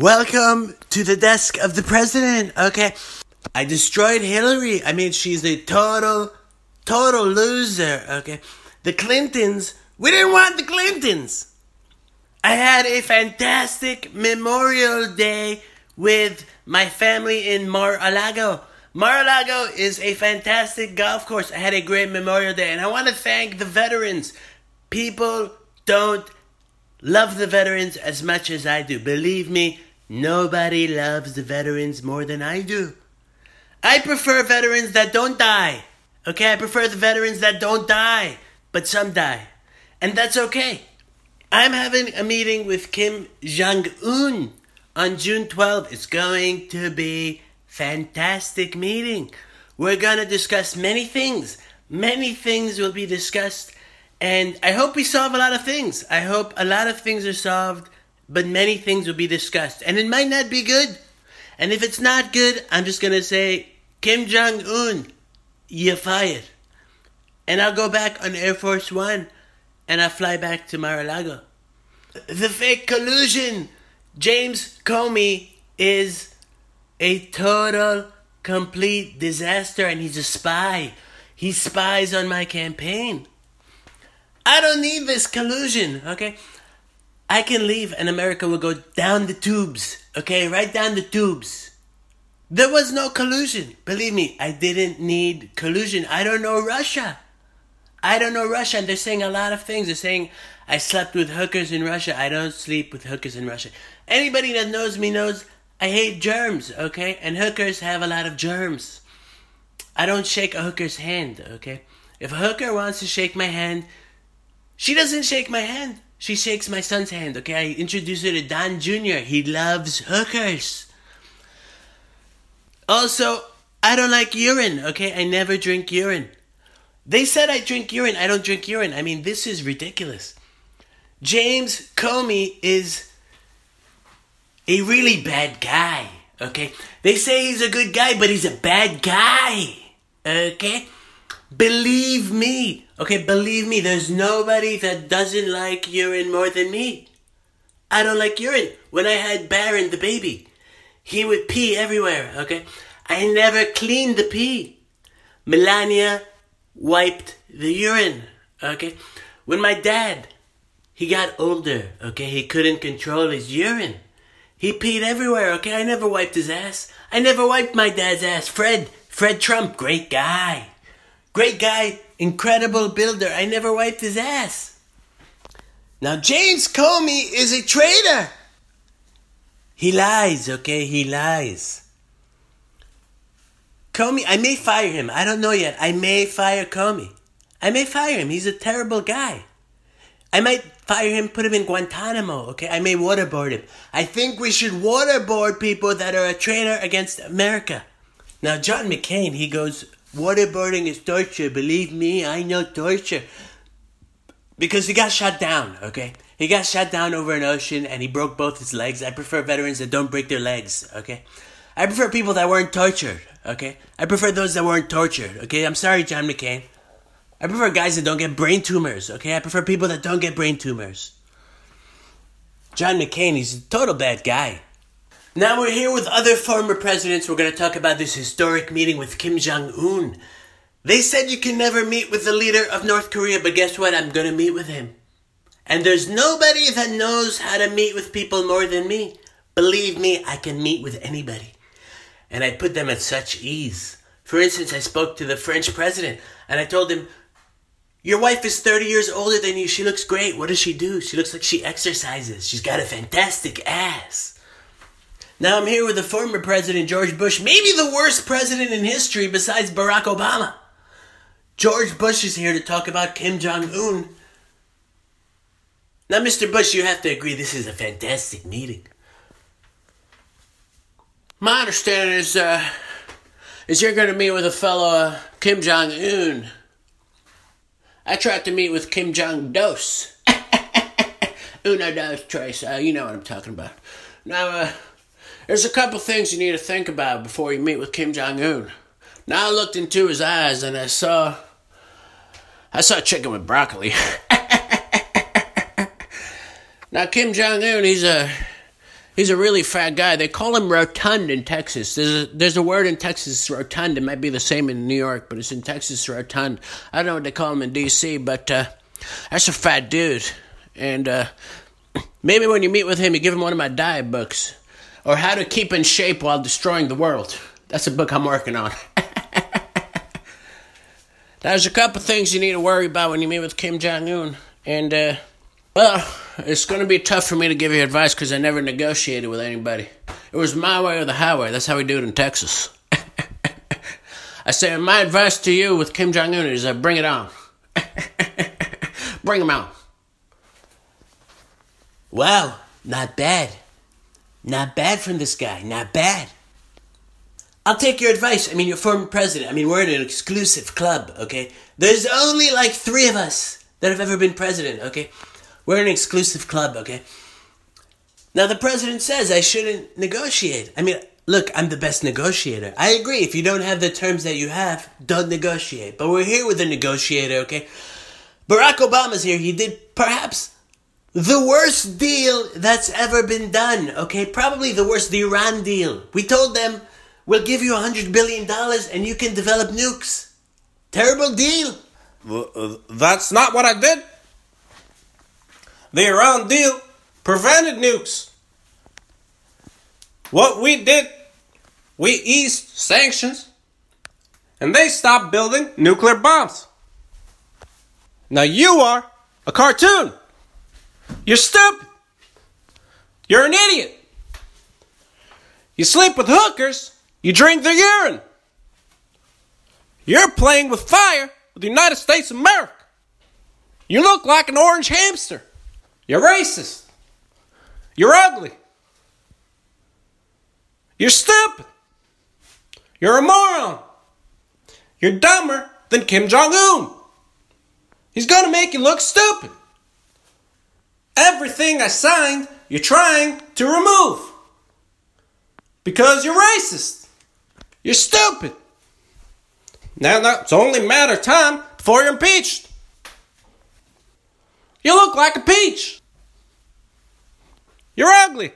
Welcome to the desk of the president. Okay. I destroyed Hillary. I mean, she's a total, total loser. Okay. The Clintons, we didn't want the Clintons. I had a fantastic Memorial Day with my family in Mar-a-Lago. Mar-a-Lago is a fantastic golf course. I had a great Memorial Day, and I want to thank the veterans. People don't love the veterans as much as I do. Believe me, nobody loves the veterans more than I do. I prefer veterans that don't die. Okay, I prefer the veterans that don't die, but some die. And that's okay. I'm having a meeting with Kim Jong Un on June 12th. It's going to be fantastic meeting. We're going to discuss many things. Many things will be discussed and I hope we solve a lot of things. I hope a lot of things are solved, but many things will be discussed. And it might not be good. And if it's not good, I'm just to say, Kim Jong un, you're fired. And I'll go back on Air Force One and I'll fly back to Mar a Lago. The fake collusion! James Comey is a total, complete disaster and he's a spy. He spies on my campaign. I don't need this collusion, okay? I can leave and America will go down the tubes, okay? Right down the tubes. There was no collusion. Believe me, I didn't need collusion. I don't know Russia. I don't know Russia. And they're saying a lot of things. They're saying I slept with hookers in Russia. I don't sleep with hookers in Russia. Anybody that knows me knows I hate germs, okay? And hookers have a lot of germs. I don't shake a hooker's hand, okay? If a hooker wants to shake my hand, she doesn't shake my hand. She shakes my son's hand, okay? I introduce her to Don Jr. He loves hookers. Also, I don't like urine, okay? I never drink urine. They said I drink urine. I don't drink urine. I mean, this is ridiculous. James Comey is a really bad guy, okay? They say he's a good guy, but he's a bad guy, okay? Believe me, okay, believe me, there's nobody that doesn't like urine more than me. I don't like urine. When I had Barron, the baby, he would pee everywhere, okay? I never cleaned the pee. Melania wiped the urine, okay? When my dad, he got older, okay, he couldn't control his urine. He peed everywhere, okay? I never wiped his ass. I never wiped my dad's ass. Fred, Fred Trump, great guy. Great guy, incredible builder. I never wiped his ass. Now, James Comey is a traitor. He lies, okay? He lies. Comey, I may fire him. I don't know yet. I may fire Comey. I may fire him. He's a terrible guy. I might fire him, put him in Guantanamo, okay? I may waterboard him. I think we should waterboard people that are a traitor against America. Now, John McCain, he goes, Waterboarding is torture. Believe me, I know torture. Because he got shot down, okay? He got shot down over an ocean and he broke both his legs. I prefer veterans that don't break their legs, okay? I prefer people that weren't tortured, okay? I prefer those that weren't tortured, okay? I'm sorry, John McCain. I prefer guys that don't get brain tumors, okay? I prefer people that don't get brain tumors. John McCain, he's a total bad guy. Now we're here with other former presidents. We're going to talk about this historic meeting with Kim Jong Un. They said you can never meet with the leader of North Korea, but guess what? I'm going to meet with him. And there's nobody that knows how to meet with people more than me. Believe me, I can meet with anybody. And I put them at such ease. For instance, I spoke to the French president and I told him, Your wife is 30 years older than you. She looks great. What does she do? She looks like she exercises. She's got a fantastic ass. Now I'm here with the former president, George Bush, maybe the worst president in history besides Barack Obama. George Bush is here to talk about Kim Jong un. Now, Mr. Bush, you have to agree this is a fantastic meeting. My understanding is, uh, is you're going to meet with a fellow, uh, Kim Jong Un. I tried to meet with Kim Jong Dos. Uno, dos, tres. Uh, you know what I'm talking about. Now, uh, there's a couple things you need to think about before you meet with Kim Jong Un. Now I looked into his eyes and I saw I saw chicken with broccoli. now Kim Jong Un, he's a He's a really fat guy. They call him rotund in Texas. There's a, there's a word in Texas, rotund. It might be the same in New York, but it's in Texas, rotund. I don't know what they call him in D.C., but uh, that's a fat dude. And uh, maybe when you meet with him, you give him one of my diet books. Or How to Keep in Shape While Destroying the World. That's a book I'm working on. There's a couple things you need to worry about when you meet with Kim Jong Un. And, uh, well, it's going to be tough for me to give you advice because I never negotiated with anybody. It was my way or the highway. That's how we do it in Texas. I say my advice to you with Kim Jong Un is uh, bring it on. bring him on. Wow, not bad. Not bad from this guy. Not bad. I'll take your advice. I mean, you're former president. I mean, we're in an exclusive club, okay? There's only like three of us that have ever been president, okay? We're an exclusive club, okay? Now, the president says I shouldn't negotiate. I mean, look, I'm the best negotiator. I agree. If you don't have the terms that you have, don't negotiate. But we're here with a negotiator, okay? Barack Obama's here. He did perhaps the worst deal that's ever been done, okay? Probably the worst, the Iran deal. We told them, we'll give you a $100 billion and you can develop nukes. Terrible deal. Uh, that's not what I did. The Iran deal prevented nukes. What we did, we eased sanctions and they stopped building nuclear bombs. Now you are a cartoon. You're stupid. You're an idiot. You sleep with hookers. You drink their urine. You're playing with fire with the United States of America. You look like an orange hamster. You're racist. You're ugly. You're stupid. You're a moron. You're dumber than Kim Jong un. He's gonna make you look stupid. Everything I signed, you're trying to remove. Because you're racist. You're stupid. Now, now it's only a matter of time before you're impeached. You look like a peach. You're ugly.